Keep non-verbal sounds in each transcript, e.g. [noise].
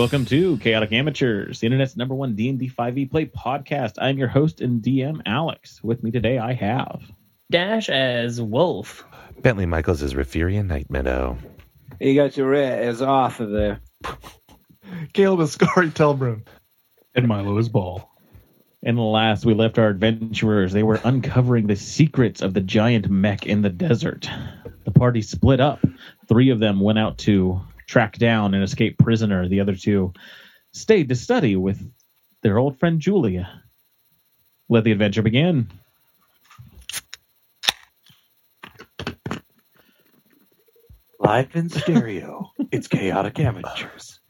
Welcome to Chaotic Amateurs, the internet's number one D&D 5e play podcast. I'm your host and DM, Alex. With me today, I have... Dash as Wolf. Bentley Michaels as Rafirian Night Meadow. You got your red as Arthur there. [laughs] Caleb is Scory Telbrun. And Milo is Ball. And last we left our adventurers, they were uncovering the secrets of the giant mech in the desert. The party split up. Three of them went out to track down an escaped prisoner. The other two stayed to study with their old friend Julia. Let the adventure begin. Live in stereo. it's chaotic amateurs.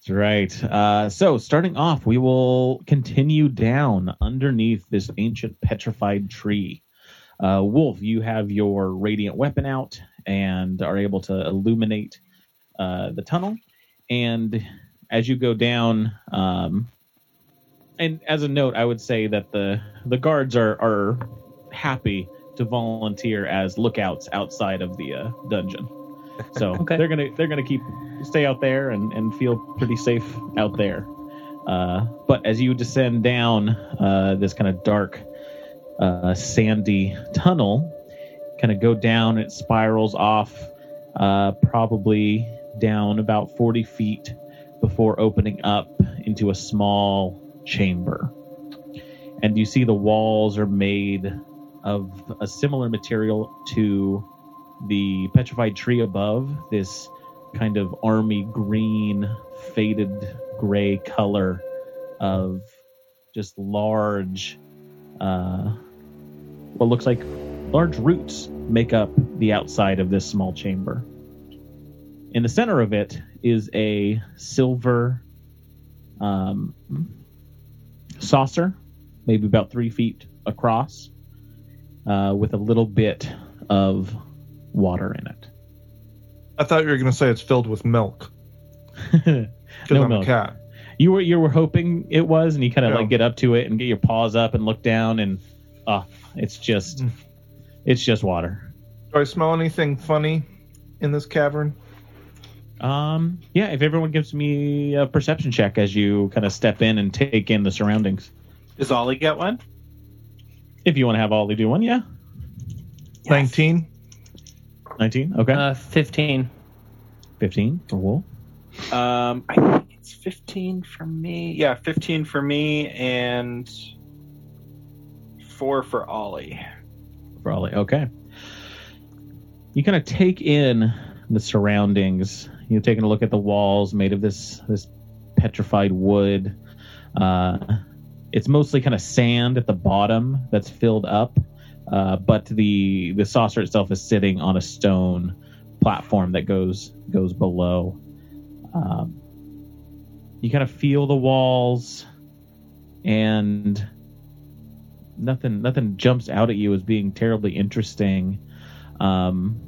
That's right. Uh, so, starting off, we will continue down underneath this ancient petrified tree. Uh, Wolf, you have your radiant weapon out and are able to illuminate uh, the tunnel. And as you go down, um, and as a note, I would say that the the guards are are happy to volunteer as lookouts outside of the uh, dungeon. So [laughs] Okay. they're gonna they're gonna keep stay out there and, and feel pretty safe out there. Uh, but as you descend down uh, this kind of dark, uh, sandy tunnel, kind of go down, it spirals off, uh, probably down about 40 feet before opening up into a small chamber. And you see the walls are made of a similar material to the petrified tree above, this kind of army green, faded gray color of just large, uh, what looks like large roots make up the outside of this small chamber. In the center of it is a silver um, saucer, maybe about three feet across, uh, with a little bit of water in it. I thought you were going to say it's filled with milk [laughs] No I'm milk. cat. You were you were hoping it was, and you kind of Yeah. like get up to it and get your paws up and look down, and ah, it's just Mm. it's just water. Do I smell anything funny in this cavern? Um, yeah. If everyone gives me a perception check as you kind of step in and take in the surroundings, Does Ollie get one? if you want to have Ollie do one, yeah, 19? nineteen, okay, Uh, 15. fifteen for Wool. Um, I think it's 15 for me. Yeah, 15 for me and four for Ollie. for Ollie. Okay. You kind of take in the surroundings. You're taking a look at the walls made of this this petrified wood. Uh, it's mostly kind of sand at the bottom that's filled up, uh, but the the saucer itself is sitting on a stone platform that goes goes below. Um, you kind of feel the walls, and nothing nothing jumps out at you as being terribly interesting. Um,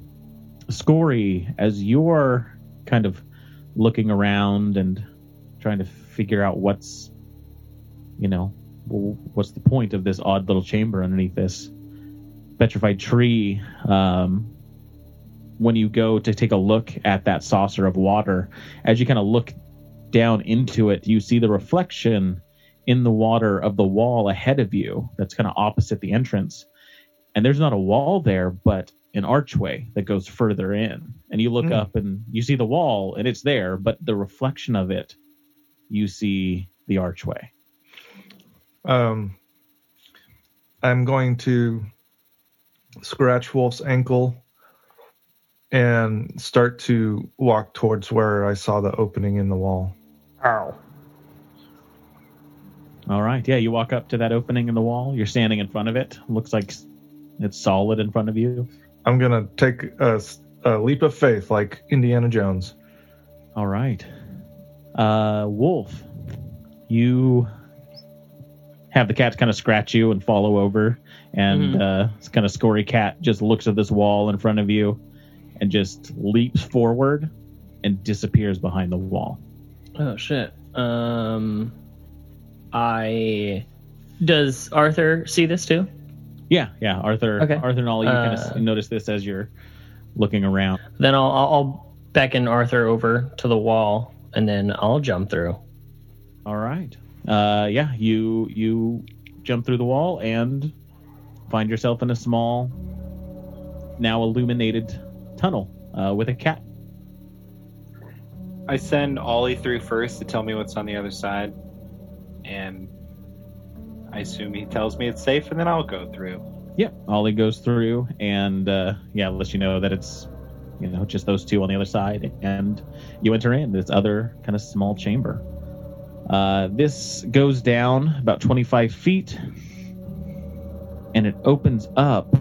Scory, as you're kind of looking around and trying to figure out what's, you know, what's the point of this odd little chamber underneath this petrified tree. Um, when you go to take a look at that saucer of water, as you kind of look down into it, you see the reflection in the water of the wall ahead of you that's kind of opposite the entrance. And there's not a wall there, but an archway that goes further in. And you look Hmm. up and you see the wall and it's there, but the reflection of it, you see the archway. Um, I'm going to scratch Wolf's ankle and start to walk towards where I saw the opening in the wall. Ow. All right. Yeah, you walk up to that opening in the wall. You're standing in front of it. Looks like it's solid in front of you. I'm gonna take a, a leap of faith, like Indiana Jones. All right. Uh, Wolf, you have the cat kind of scratch you and follow over, and uh, this kind of scory cat just looks at this wall in front of you and just leaps forward and disappears behind the wall. Oh shit. Um, I does Arthur see this too? Yeah, yeah. Arthur, Okay. Arthur and Ollie, you kind Uh, of notice this as you're looking around. Then I'll, I'll I'll beckon Arthur over to the wall, and then I'll jump through. All right. Uh, yeah, you you jump through the wall and find yourself in a small, now illuminated tunnel uh, with a cat. I send Ollie through first to tell me what's on the other side, and I assume he tells me it's safe, and then I'll go through. Yep. Ollie goes through and uh, yeah, lets you know that it's you know just those two on the other side, and you enter in this other kind of small chamber. Uh, this goes down about 25 feet, and it opens up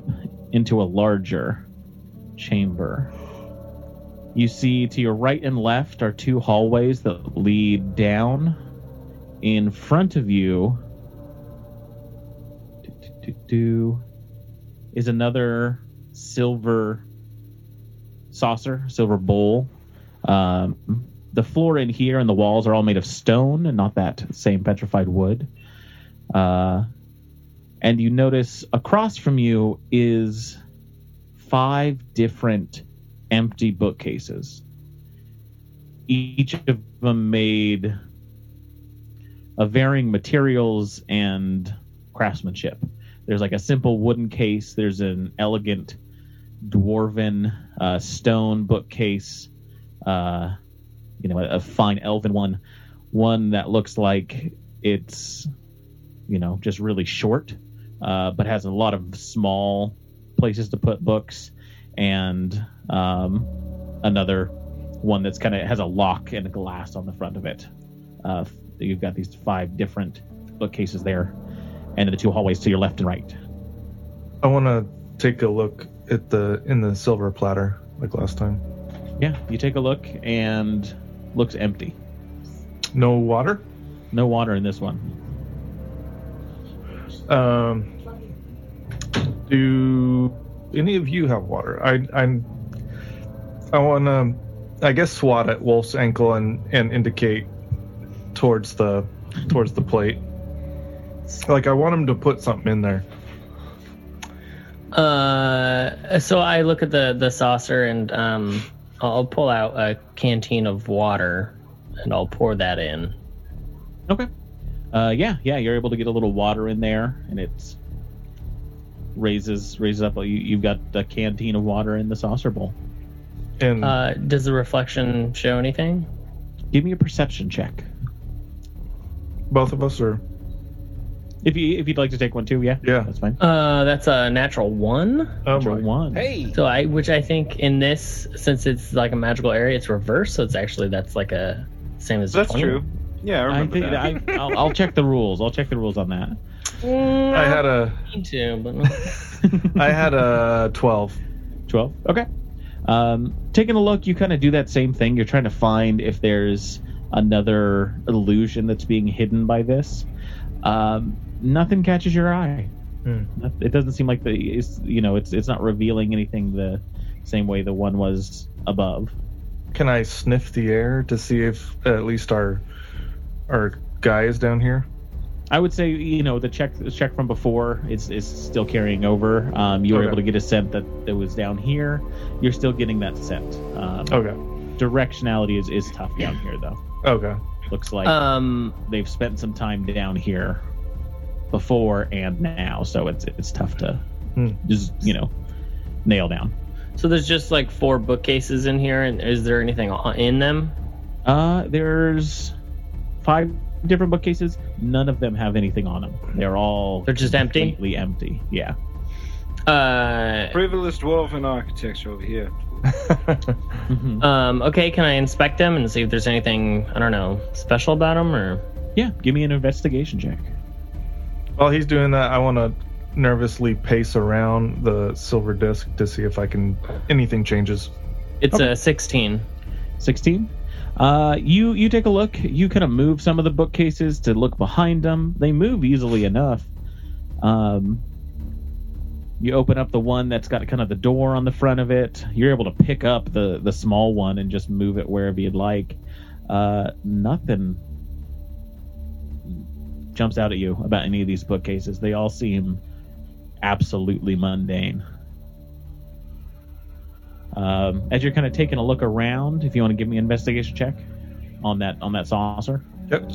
into a larger chamber. You see to your right and left are two hallways that lead down. In front of you do, do, is another silver saucer, silver bowl. Um, the floor in here and the walls are all made of stone and not that same petrified wood. Uh, and you notice across from you is five different empty bookcases. Each of them made of varying materials and craftsmanship. There's like a simple wooden case. There's an elegant dwarven uh, stone bookcase. Uh, you know, a, a fine elven one. One that looks like it's, you know, just really short, uh, but has a lot of small places to put books, and um, another one that's kind of has a lock and a glass on the front of it. Uh, you've got these five different bookcases there, and the two hallways to your left and right. I want to take a look at the in the silver platter like last time. Yeah, you take a look and looks empty. No water. No water in this one. Um, do any of you have water? I I'm I want to I guess swat at Wolf's ankle and and indicate towards the towards the plate. Like I want him to put something in there. Uh, so I look at the the saucer and um, I'll pull out a canteen of water and I'll pour that in. Okay. Uh, yeah, yeah, you're able to get a little water in there, and it's raises raises up. You, you've got a canteen of water in the saucer bowl. And Uh, does the reflection show anything? Give me a perception check both of us are if you if you'd like to take one too. Yeah, Yeah. that's fine. Uh, that's a natural one. oh Natural boy. one. Hey, So I, which I think in this, since it's like a magical area, it's reversed. So it's actually that's like a same as That's 20. true. Yeah, I I remember think that. I, I'll, I'll check the rules. I'll check the rules on that. Mm, I had a need to, but no. [laughs] I had a twelve. 12 okay um, taking a look you kind of do that same thing you're trying to find if there's another illusion that's being hidden by this um, nothing catches your eye Hmm. it doesn't seem like the it's, you know it's it's not revealing anything the same way the one was above Can I sniff the air to see if at least our our guy is down here? I would say you know the check the check from before is is still carrying over. Um, you were Okay. able to get a scent that it was down here. You're still getting that scent. Um, Okay. Directionality is is tough down here though. Okay. Looks like um, they've spent some time down here before and now, so it's it's tough to Hmm. just you know nail down. so there's just like four bookcases in here, and is there anything in them? Uh, there's five different bookcases. None of them have anything on them. They're all They're just empty? completely empty. Yeah. Uh, privileged dwarven architecture over here. [laughs] Mhm. um, okay, can I inspect them and see if there's anything I don't know special about them, or Yeah. Give me an investigation check. While he's doing that, I want to nervously pace around the silver disc to see if I can anything changes. It's a 16. 16 uh you you take a look. You kind of move some of the bookcases to look behind them. They move easily enough. Um you open up the one that's got kind of the door on the front of it. You're able to pick up the the small one and just move it wherever you'd like. Uh nothing jumps out at you about any of these bookcases they all seem absolutely mundane um, as you're kind of taking a look around, if you want to give me an investigation check on that on that saucer. Yep.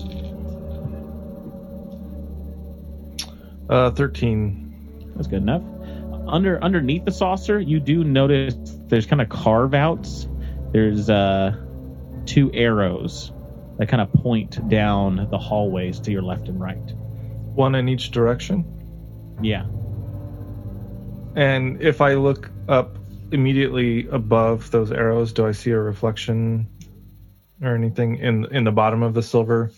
Uh, thirteen. That's good enough. Under underneath the saucer, you do notice there's kind of carve outs. There's uh, two arrows that kind of point down the hallways to your left and right. One in each direction. Yeah. And if I look up immediately above those arrows, do I see a reflection or anything in in the bottom of the silver?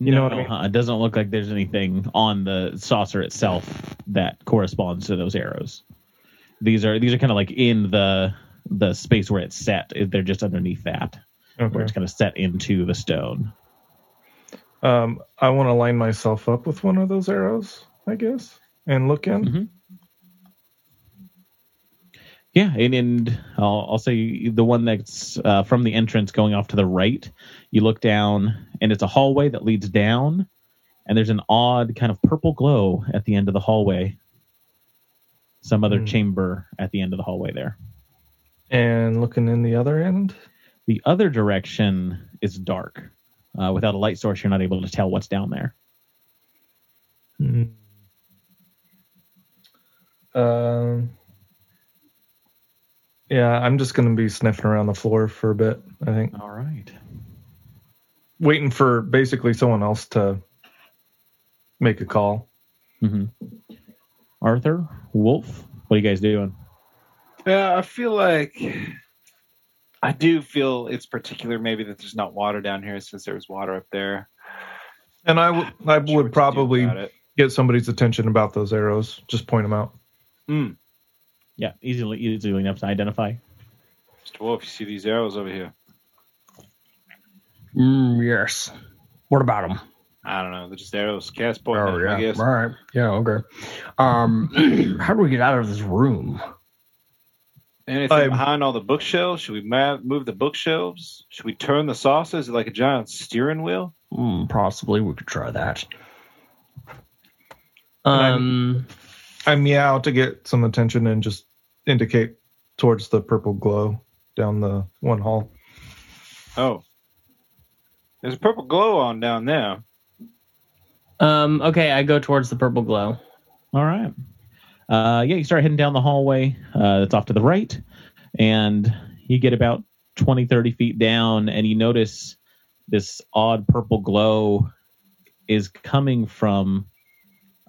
You know what I mean? It doesn't look like there's anything on the saucer itself that corresponds to those arrows. These are these are kind of like in the the space where it's set. They're just underneath that, where Okay. it's kind of set into the stone. Um, I want to line myself up with one of those arrows, I guess, and look in. Mhm. Yeah, and, and I'll, I'll say the one that's uh, from the entrance going off to the right. You look down, and it's a hallway that leads down, and there's an odd kind of purple glow at the end of the hallway. Some other Hmm. chamber at the end of the hallway there. And looking in the other end. The other direction is dark. Uh, without a light source, you're not able to tell what's down there. Um. Yeah, I'm just gonna be sniffing around the floor for a bit. I think All right. waiting for basically someone else to make a call. hmm Arthur, Wolf, what are you guys doing? Yeah, I feel like I do feel it's particular maybe that there's not water down here since there was water up there. And I would I sure would probably get somebody's attention about those arrows. Just point them out. Mm. Yeah, easily easily enough to identify. Mr. Wolf, you see these arrows over here? Mm, yes. What about them? I don't know. They're just arrows. Cast point. Oh, yeah. I guess. All right. Yeah, okay. Um, [clears throat] how do we get out of this room? Anything I'm- behind all the bookshelves? Should we ma- move the bookshelves? Should we turn the saucer? Is it like a giant steering wheel? Hmm, possibly we could try that. Um, I meow to get some attention and just indicate towards the purple glow down the one hall. Oh. There's a purple glow on down there. um, okay, I go towards the purple glow. All right. Uh, yeah, you start heading down the hallway. Uh, that's off to the right. And you get about 20, 30 feet down, and you notice this odd purple glow is coming from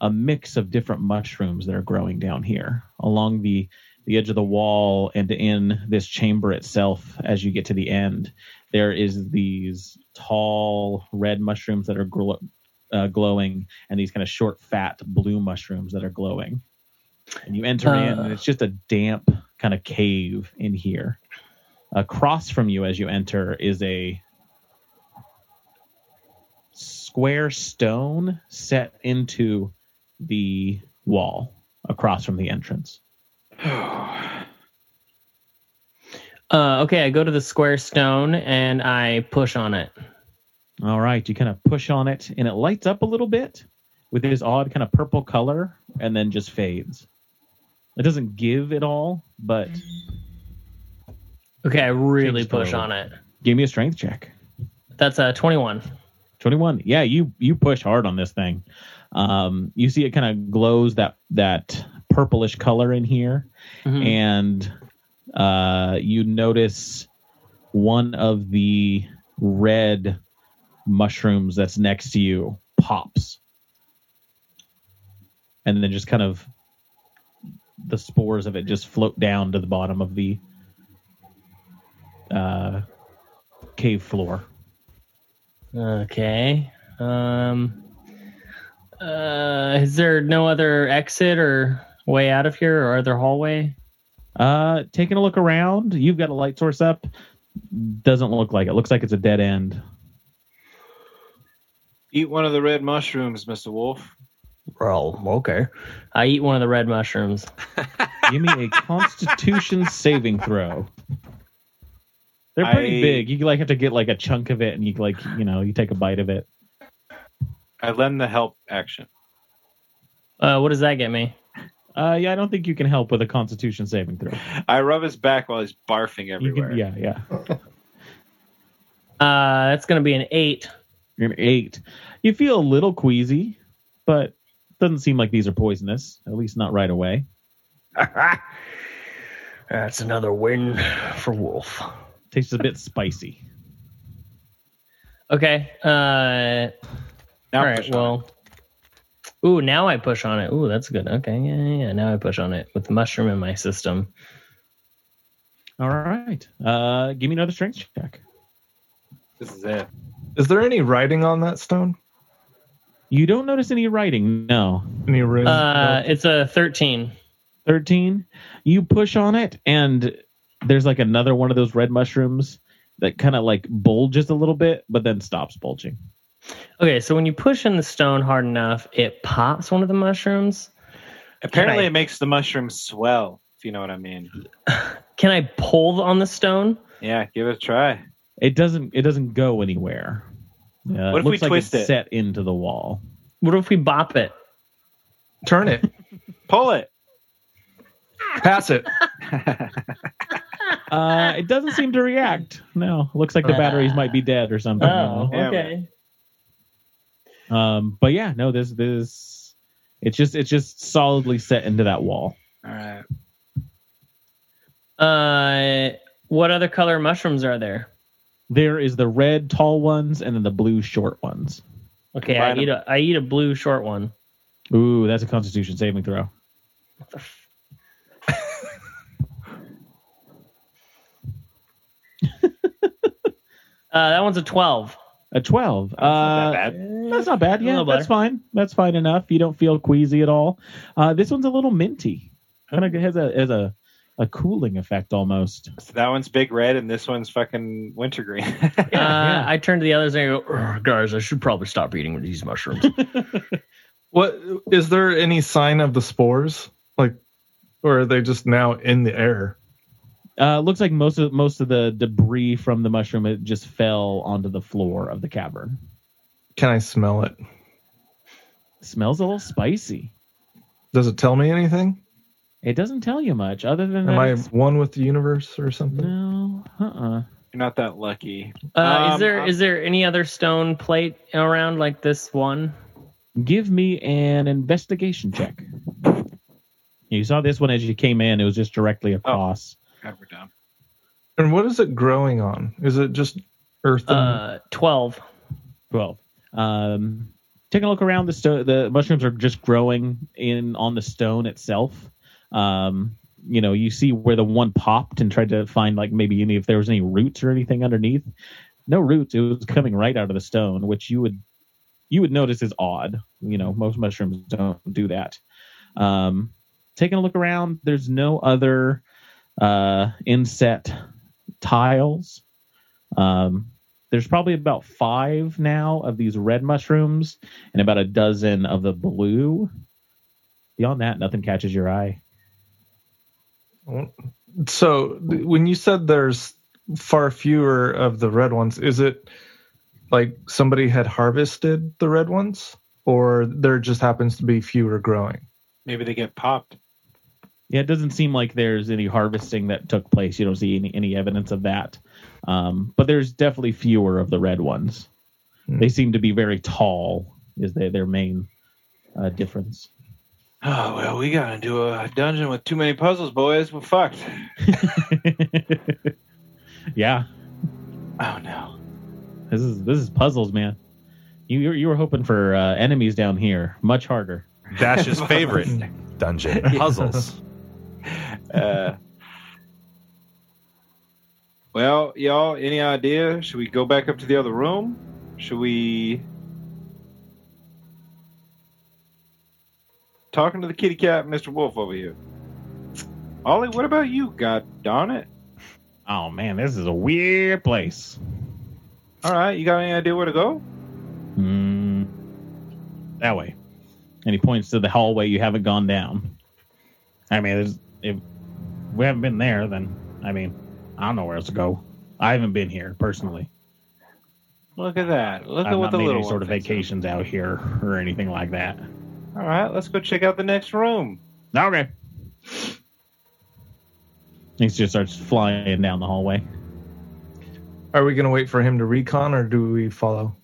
a mix of different mushrooms that are growing down here along the, the edge of the wall and in this chamber itself as you get to the end. There is these tall red mushrooms that are gl- uh, glowing and these kind of short, fat blue mushrooms that are glowing. And you enter in, and it's just a damp kind of cave in here. Across from you, as you enter, is a square stone set into the wall across from the entrance. [sighs] Uh, okay, I go to the square stone and I push on it. All right, you kind of push on it, and it lights up a little bit with this odd kind of purple color, and then just fades. It doesn't give it all, but Okay, I really push on it. give me a strength check. That's a 21. 21 yeah you you push hard on this thing um you see it kind of glows that that purplish color in here Mhm. and uh you notice one of the red mushrooms that's next to you pops and then just kind of the spores of it just float down to the bottom of the uh cave floor Okay. Um, uh, is there no other exit or way out of here or other hallway? Uh, taking a look around, you've got a light source up. Doesn't look like it. Looks like it's a dead end. Eat one of the red mushrooms, Mr. Wolf. Oh, okay. I eat one of the red mushrooms. [laughs] Give me a Constitution saving throw. They're pretty I- big. You like have to get like a chunk of it, and you like you know you take a bite of it. I lend the help action. Uh, what does that get me? Uh, yeah, I don't think you can help with a Constitution saving throw. I rub his back while he's barfing You everywhere. can, yeah, yeah. Uh, that's gonna be an eight. You're an eight. You feel a little queasy, but doesn't seem like these are poisonous. At least not right away. [laughs] That's another win for Wolf. Tastes a bit spicy. Okay. Uh, Now all right. Well. Ooh, now I push on it. Ooh, that's good. Okay, yeah, yeah, yeah. Now I push on it with the mushroom in my system. All right. Uh, give me another strength check. This is it. Is there any writing on that stone? You don't notice any writing. No. Any rune? Uh, it's a thirteen. 13 you push on it and there's like another one of those red mushrooms that kind of like bulges a little bit but then stops bulging Okay, so when you push in the stone hard enough, it pops one of the mushrooms. Apparently, I- it makes the mushroom swell. If you know what I mean. [laughs] Can I pull on the stone? Yeah, give it a try. it doesn't it doesn't go anywhere uh, What if we like twist it's it? set into the wall What if we bop it? Turn it. [laughs] Pull it. Pass it. [laughs] uh it doesn't seem to react no looks like the batteries might be dead or something Oh, Yeah, okay. um but yeah no this this it's just it's just solidly set into that wall All right. Uh, what other color mushrooms are there? There is the red tall ones and then the blue short ones Okay, I Combine eat a I eat a blue short one. ooh that's a constitution saving throw [laughs] Uh, that one's a twelve. A 12. That's not uh, that bad. That's not bad. Yeah, that's fine. That's fine enough. You don't feel queasy at all. Uh, this one's a little minty. Kind of has a has a, a cooling effect almost. So that one's big red, and this one's fucking wintergreen. [laughs] uh, yeah. I turn to the others and I go, guys, I should probably stop eating these mushrooms. [laughs] What is there any sign of the spores? Like, or are they just now in the air? Uh, looks like most of most of the debris from the mushroom it just fell onto the floor of the cavern. Can I smell it? smells a little spicy. Does it tell me anything? It doesn't tell you much other than Am that. I it's- one with the universe or something? no, uh, uh You're not that lucky. uh, Um, "Is there I'm- is there any other stone plate around like this one?" Give me an investigation check. You saw this one as you came in. It was just directly across. God, we're down. And what is it growing on? Is it just earth? And, Uh, twelve. 12. Um, taking a look around the stone, the mushrooms are just growing in on the stone itself. Um, you know, you see where the one popped and tried to find like maybe any if there was any roots or anything underneath. No roots. It was coming right out of the stone, which you would you would notice is odd. You know, most mushrooms don't do that. Um, taking a look around, there's no other uh, inset tiles. Um, there's probably about five now of these red mushrooms and about a dozen of the blue. Beyond that, nothing catches your eye. So when you said there's far fewer of the red ones, is it like somebody had harvested the red ones, or there just happens to be fewer growing? Maybe they get popped. Yeah, it doesn't seem like there's any harvesting that took place. You don't see any, any evidence of that. Um, but there's definitely fewer of the red ones. Hmm. They seem to be very tall, is they, their main uh, difference. Oh well, we got into a dungeon with too many puzzles, boys. We're fucked. [laughs] yeah, Oh no. this is this is puzzles, man. You you were- you were hoping for uh, enemies down here, much harder. Dash's [laughs] favorite dungeon [laughs] puzzles. Uh, well, y'all, any idea? Should we go back up to the other room? Should we talking to the kitty cat, Mr. Wolf over here? Ollie, what about you? God darn it! Oh man, this is a weird place. All right, you got any idea where to go? Hmm. that way. And he points to the hallway you haven't gone down. I mean, if we haven't been there, then I mean, I don't know where else to go. I haven't been here personally. Look at that! Look I've at what the made little any sort of vacations out here or anything like that. All right, let's go check out the next room. Okay. He just starts flying down the hallway. Are we going to wait for him to recon or do we follow?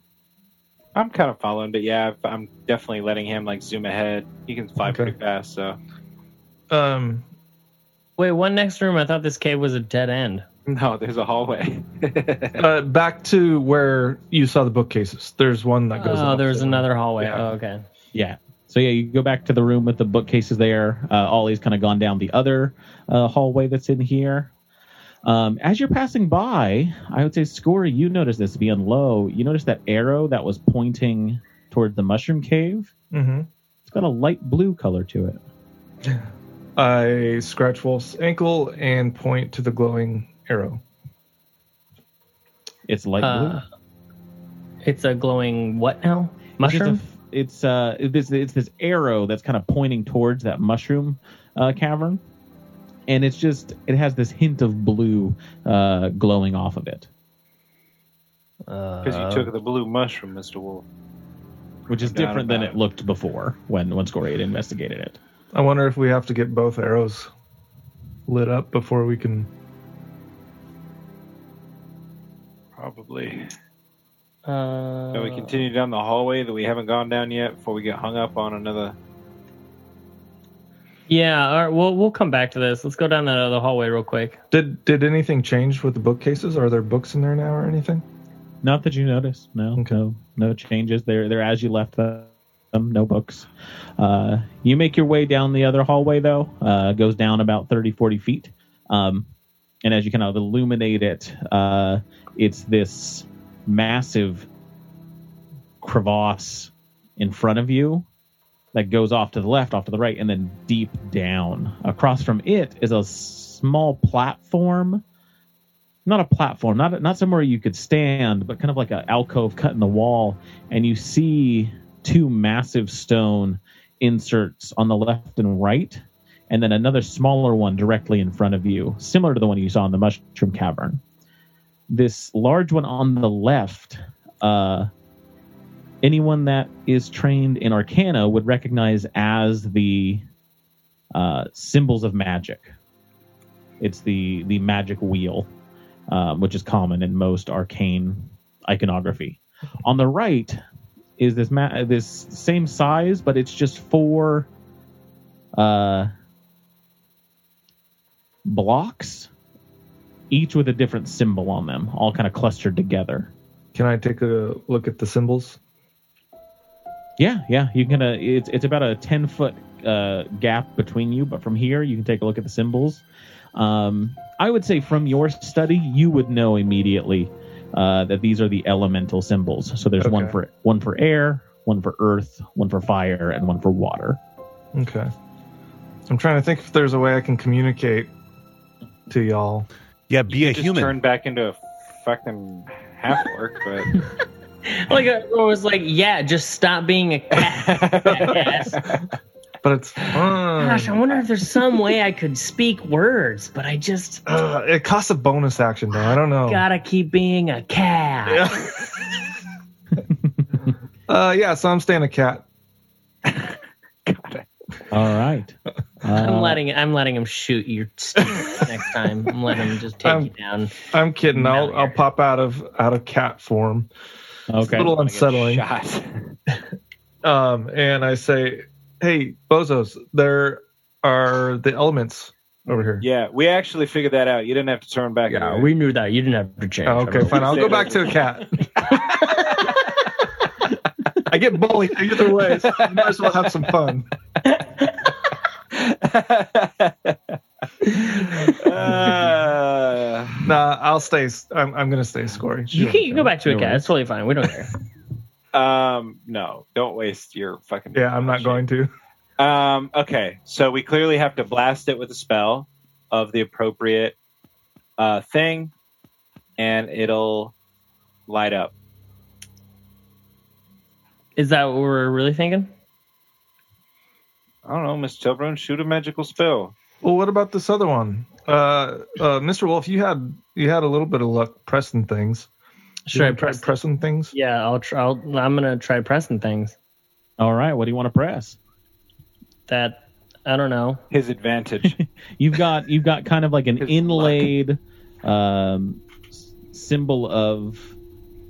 I'm kind of following, but yeah, I'm definitely letting him like zoom ahead. He can fly Okay. pretty fast, so Um, Wait, one next room. I thought this cave was a dead end. no, there's a hallway. [laughs] uh, back to where you saw the bookcases. There's one that goes. Oh, off there another hallway. Yeah. Oh, okay. Yeah. So yeah, you go back to the room with the bookcases there. Uh, Ollie's kind of gone down the other uh, hallway that's in here. Um, as you're passing by, I would say, Scory, you notice this being low. You notice that arrow that was pointing toward the mushroom cave. Mhm. It's got a light blue color to it. [sighs] I scratch Wolf's ankle and point to the glowing arrow. It's light blue. Uh, it's a glowing what now? It's a Mushroom? F- It's uh, it's, it's this arrow that's kind of pointing towards that mushroom uh, cavern, and it's just it has this hint of blue uh, glowing off of it, Because Uh, you took the blue mushroom, Mister Wolf. which is No different than about it looked before when when Scory had investigated it. I wonder if we have to get both arrows lit up before we can. Probably. Uh, Shall we continue down the hallway that we haven't gone down yet before we get hung up on another? Yeah, all right, we'll we'll come back to this. Let's go down that other hallway real quick. Did did anything change with the bookcases? Are there books in there now or anything? Not that you notice. No, Okay. no, no changes. They're they're as you left them. No books. Uh, you make your way down the other hallway though. Uh, goes down about 30, 40 feet. Um, and as you kind of illuminate it, uh, it's this massive crevasse in front of you that goes off to the left, off to the right, and then deep down. Across from it is a small platform not a platform, not not somewhere you could stand, but kind of like an alcove cut in the wall, and you see two massive stone inserts on the left and right, and then another smaller one directly in front of you, similar to the one you saw in the mushroom cavern. This large one on the left, uh, anyone that is trained in Arcana would recognize as the uh, symbols of magic. It's the the magic wheel um, which is common in most arcane iconography. On the right is this ma- this same size, but it's just four uh, blocks, each with a different symbol on them, all kind of clustered together. Can I take a look at the symbols? Yeah, yeah, you can. Uh, it's it's about a ten foot uh, gap between you, but from here you can take a look at the symbols. Um, I would say from your study, you would know immediately uh, that these are the elemental symbols. So there's one for one for air, one for earth, one for fire, and one for water. Okay. I'm trying to think if there's a way I can communicate to y'all. Yeah, be a Just human. turn back into a fucking half orc, but [laughs] Like I was like, yeah, just stop being a cat. [laughs] But it's uh, Gosh, I wonder if there's some way I could speak words, but I just uh, it costs a bonus action though. I don't know. gotta keep being a cat. Yeah. [laughs] uh, yeah. So I'm staying a cat. Got it. All right. I'm Uh, letting I'm letting him shoot you next time. I'm letting him just take Um, you down. I'm kidding. I'll I'll pop out of out of cat form. It's Okay. a little unsettling. shot. [laughs] Um, and I say, "Hey, bozos, there are the elements over here." yeah, we actually figured that out. You didn't have to turn back. Yeah, into it. we knew that. You didn't have to change. Oh, okay, fine. I'll go back to a [laughs] cat. [laughs] I get bullied either way, so I might as well have some fun. Uh, Nah, I'll stay. I'm, I'm gonna stay scoring. You can, you can go back to it, guys. cat. It's totally fine. We don't care. [laughs] um, no, don't waste your fucking. Yeah, I'm not going to. Um, okay, so we clearly have to blast it with a spell. of the appropriate uh, thing, and it'll light up. Is that what we're really thinking? I don't know, Miss Tilburn, shoot a magical spell. Well, what about this other one, uh, uh, Mr. Wolf? You had you had a little bit of luck pressing things. Should You I press? pressing things? yeah, I'll try. I'll, I'm gonna try pressing things. All right, what do you want to press? That I don't know. His advantage. [laughs] You've got you've got kind of like an His inlaid um, symbol of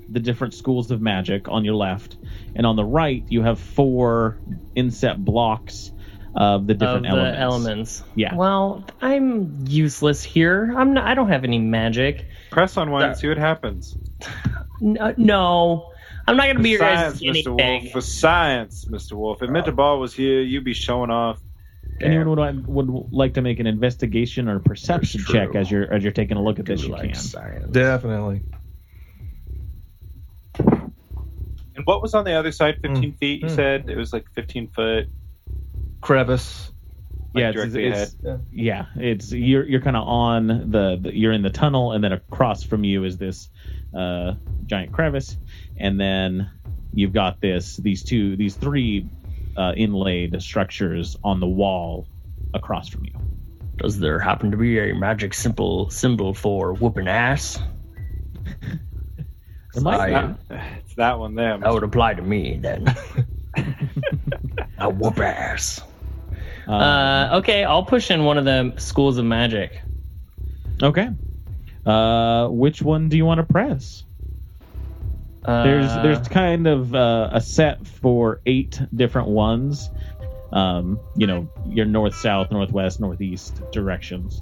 the different schools of magic on your left, and on the right you have four inset blocks of the different of the elements. elements. Yeah. Well, I'm useless here. I'm not. I don't have any magic. Press on one and see what happens. [laughs] No, uh, no I'm not gonna be your guys' science, guinea Mr. Wolf. For science, Mr. Wolf. If uh, Mr. Ball was here, you'd be showing off. Anyone would, would like to make an investigation or perception check as you're as you're taking a look at this? You like can. science. Definitely. And what was on the other side? 15 hmm. feet, you Mm. said? It was like 15 foot. Crevice. Like yeah, it's, directly it's, yeah, it's you're you're kind of on the, the you're in the tunnel, and then across from you is this uh, giant crevice, and then you've got this these two these three uh, inlaid structures on the wall across from you. Does there happen to be a magic simple symbol for whooping ass? There might be. I- It's that one there. that would apply to me then. [laughs] I whoop ass. Uh, Uh, okay, I'll push in one of the schools of magic. okay. Uh, which one do you want to press? Uh, There's there's kind of uh, a set for eight different ones. Um, you know, your north, south, northwest, northeast directions.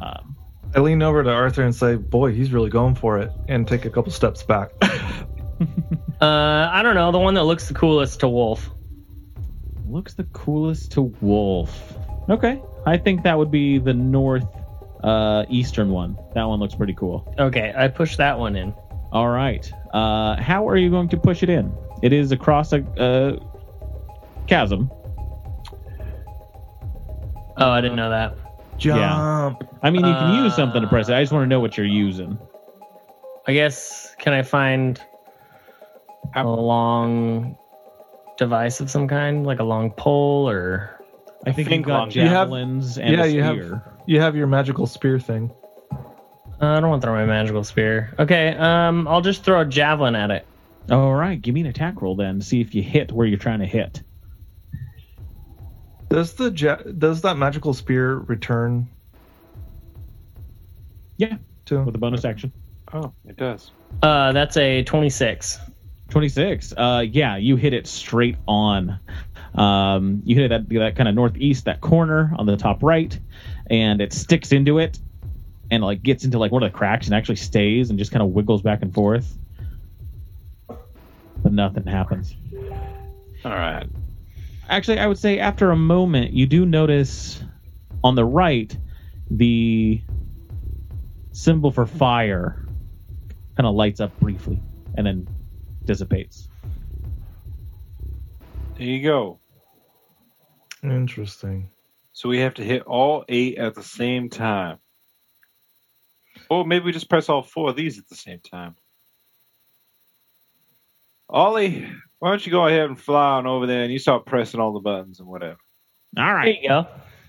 Um, I lean over to Arthur and say, "Boy, he's really going for it," and take a couple steps back. [laughs] Uh, I don't know. The one that looks the coolest to Wolf. Looks the coolest to Wolf. Okay, I think that would be the north uh, eastern one. That one looks pretty cool. Okay, I pushed that one in. All right, uh, how are you going to push it in? It is across a uh, chasm. Oh, I didn't know that. Jump. I mean, you can use Uh, something to press it. I just want to know what you're using. I guess can I find a long device of some kind, like a long pole or? I think, think you've got long- You have- javelins and yeah, a you have- You have your magical spear thing. Uh, I don't want to throw my magical spear. Okay, um, I'll just throw a javelin at it. All right, give me an attack roll then. See if you hit where you're trying to hit. Does the ja- does that magical spear return? Yeah. To With a bonus action. Oh, it does. Uh, that's a twenty-six. 26. Uh, yeah, you hit it straight on. Um, you hit it at that kind of northeast, that corner on the top right, and it sticks into it and like gets into like one of the cracks and actually stays and just kind of wiggles back and forth. But nothing happens. All right. Actually, I would say after a moment, you do notice on the right the symbol for fire kind of lights up briefly and then dissipates. There you go. Interesting. So we have to hit all eight at the same time. Or maybe we just press all four of these at the same time. Ollie, why don't you go ahead and fly on over there and you start pressing all the buttons and whatever. All right. There you go.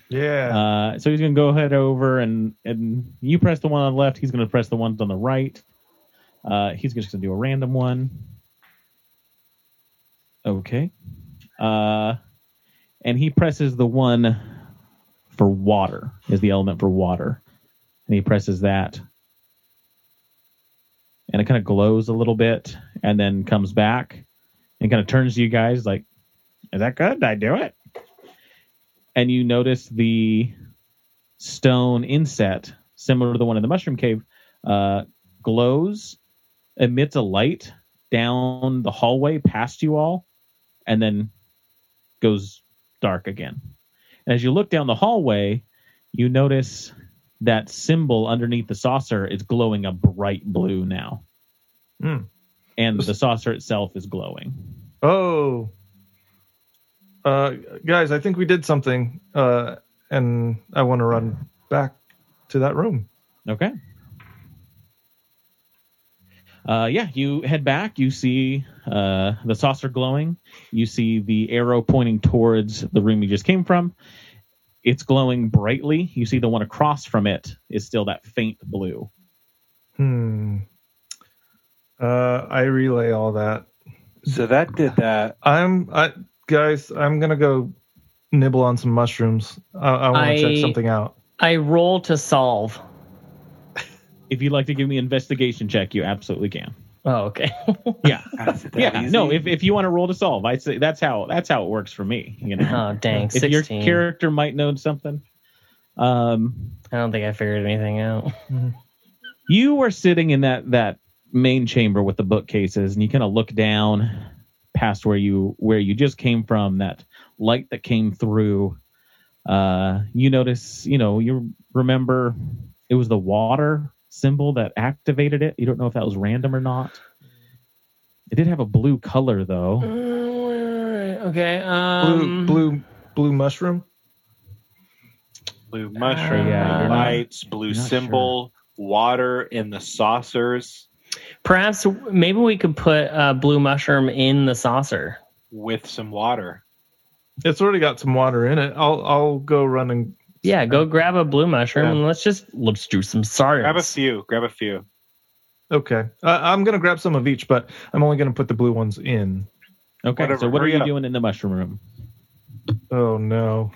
Yeah. Uh, so he's gonna go ahead over and and you press the one on the left. He's gonna press the ones on the right. Uh, he's just gonna do a random one. Okay. Uh, and he presses the one for water is the element for water, and he presses that, and it kind of glows a little bit, and then comes back and kind of turns to you guys like, "Is that good? Did I do it?" and you notice the stone inset, similar to the one in the mushroom cave, uh, glows, emits a light down the hallway past you all, and then goes dark again. And as you look down the hallway, you notice that symbol underneath the saucer is glowing a bright blue now. Hmm. And the saucer itself is glowing. Oh. Uh, guys, I think we did something, uh, and I want to run back to that room. Okay. Uh, yeah, you head back. You see uh, the saucer glowing. You see the arrow pointing towards the room you just came from. It's glowing brightly. You see the one across from it is still that faint blue. Hmm. Uh, I relay all that. So that did that. I'm, I guys, I'm gonna go nibble on some mushrooms. I, I want to check something out. I roll to solve. If you'd like to give me an investigation check, you absolutely can. Oh, okay. [laughs] Yeah, [laughs] Is it that yeah. easy? No, if, if you want to roll to solve, I say that's how that's how it works for me. You know, oh, dang. if your character might know something. Um, I don't think I figured anything out. you were sitting in that that main chamber with the bookcases and you kind of look down past where you where you just came from that light that came through uh you notice you know you remember it was the water symbol that activated it you don't know if that was random or not it did have a blue color though okay. Blue, Um, blue, blue mushroom. blue mushroom, Yeah, you're not- lights, blue you're not symbol, water in the saucers Perhaps maybe we could put uh, blue mushroom in the saucer. with some water. It's already got some water in it. I'll, I'll go run and Yeah, go grab a blue mushroom Yeah. and let's just let's do some science. Grab a few. Grab a few. Okay, uh, I'm gonna grab some of each, but I'm only gonna put the blue ones in. okay Whatever, so what are you up. doing in the mushroom room Oh no.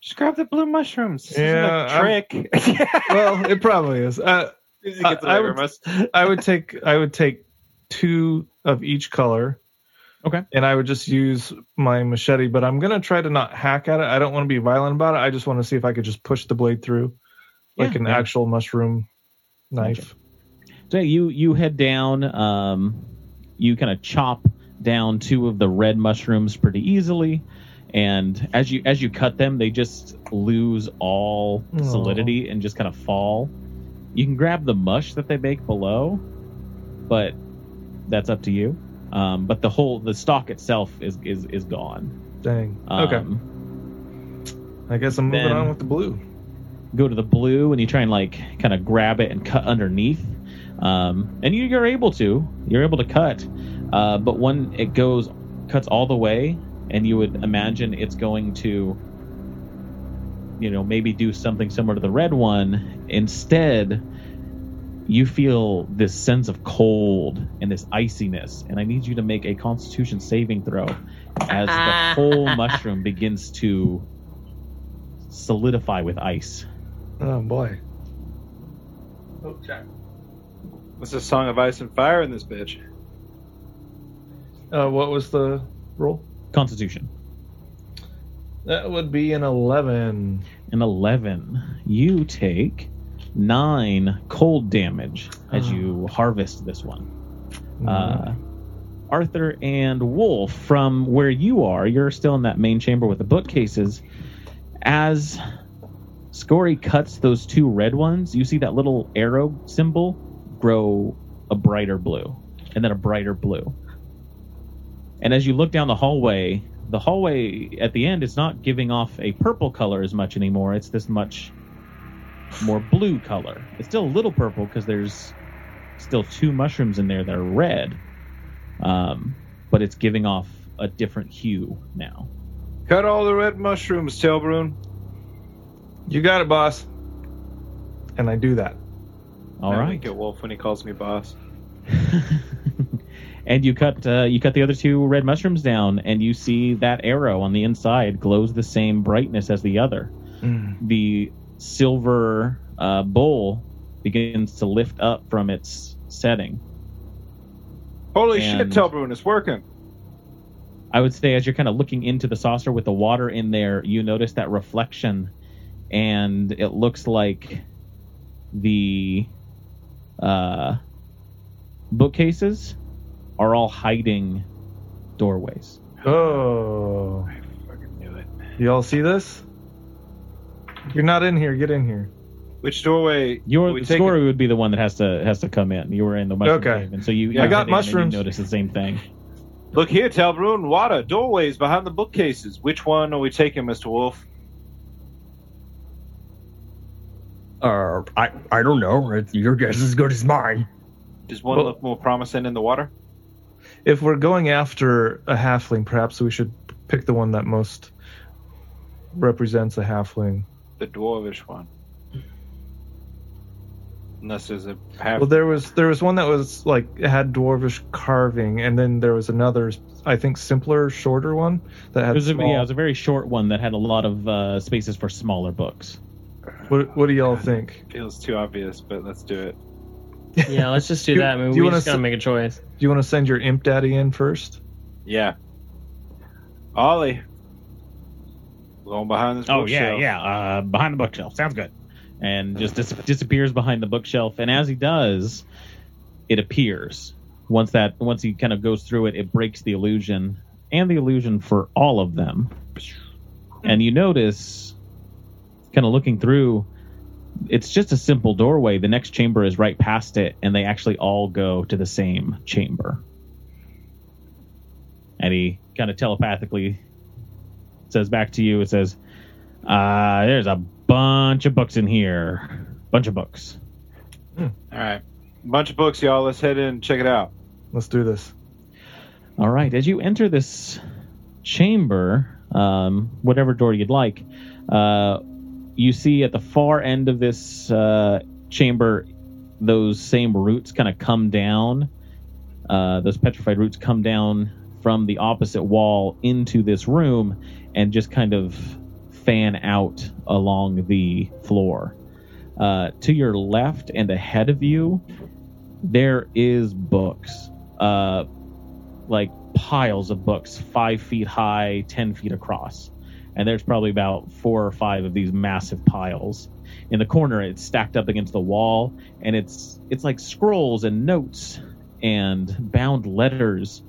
Just grab the blue mushrooms. This Yeah, isn't a trick. [laughs] Well, it probably is. Uh, As you get to I- I would- I would take I would take two of each color. Okay. And I would just use my machete, but I'm gonna try to not hack at it. I don't want to be violent about it. I just want to see if I could just push the blade through, like Yeah, an yeah. actual mushroom knife. So you you head down. Um, you kind of chop down two of the red mushrooms pretty easily, and as you as you cut them, they just lose all Aw. solidity and just kind of fall. You can grab the mush that they make below, but that's up to you. Um, but the whole the stock itself is is is gone. Dang. Um, okay. I guess I'm moving then- on with the blue. go to the blue and you try and like kind of grab it and cut underneath um, and you, you're able to you're able to cut uh, but when it goes cuts all the way and you would imagine it's going to you know maybe do something similar to the red one instead you feel this sense of cold and this iciness and i need you to make a constitution saving throw as the whole [laughs] mushroom begins to solidify with ice Oh boy. Oh, Jack. What's a song of ice and fire in this bitch? Uh, what was the roll? Constitution. That would be an eleven. An 11. You take nine cold damage as Oh. you harvest this one. Uh, Arthur and Wolf, from where you are, you're still in that main chamber with the bookcases. As Scory cuts those two red ones, you see that little arrow symbol grow a brighter blue, and then a brighter blue. And as you look down the hallway, the hallway at the end is not giving off a purple color as much anymore. It's this much more blue color. It's still a little purple because there's still two mushrooms in there that are red, um, but it's giving off a different hue now. Cut all the red mushrooms, Telbrun. You got it, boss. And I do that. All I right. wink at Wolf when he calls me boss. [laughs] and you cut uh, you cut the other two red mushrooms down, and you see that arrow on the inside glows the same brightness as the other. The silver uh, bowl begins to lift up from its setting. Holy And- shit, Telbrun, it's working. I would say as you're kind of looking into the saucer with the water in there, you notice that reflection, and it looks like the uh, bookcases are all hiding doorways. Oh. I fucking knew it. Y'all see this? You're not in here. Get in here. Which doorway? Your we take Scory would be the one that has to has to come in. You were in the mushroom Okay. cave, and so you, Yeah, I got went in and mushrooms. You notice the same thing. [laughs] Look here, Telbrun, water, doorways behind the bookcases. Which one are we taking, Mr. Wolf? Uh, I I don't know. It's, your guess is as good as mine. Does one Well- look more promising in the water? If we're going after a halfling, perhaps we should pick the one that most represents a halfling. The dwarvish one. Unless there's a half. Well, there was there was one that was like had dwarvish carving, and then there was another, I think, simpler, shorter one that It had. was, a, yeah, it was a very short one that had a lot of uh, spaces for smaller books. what, what do y'all think? feels too obvious, but let's do it. Yeah, let's just do [laughs] Do- that. I mean, do you we wanna just gotta s- make a choice. Do you want to send your imp daddy in first? Yeah. Ollie. Going behind this Oh yeah, yeah, uh, behind the bookshelf. Sounds good. And just dis- disappears behind the bookshelf. And as he does, it appears. Once that, once he kind of goes through it, it breaks the illusion and the illusion for all of them. And you notice, kind of looking through, it's just a simple doorway. The next chamber is right past it, and they actually all go to the same chamber. And he kind of telepathically says back to you, it says, uh, there's a bunch of books in here. Bunch of books. All right. Bunch of books, y'all. Let's head in and check it out. Let's do this. All right. As you enter this chamber, um, whatever door you'd like, uh, you see at the far end of this uh, chamber, those same roots kind of come down. Uh, those petrified roots come down from the opposite wall into this room and just kind of fan out along the floor. Uh, to your left and ahead of you, there is books. Uh, like piles of books, five feet high, ten feet across. And there's probably about four or five of these massive piles. In the corner, it's stacked up against the wall, and it's it's like scrolls and notes and bound letters.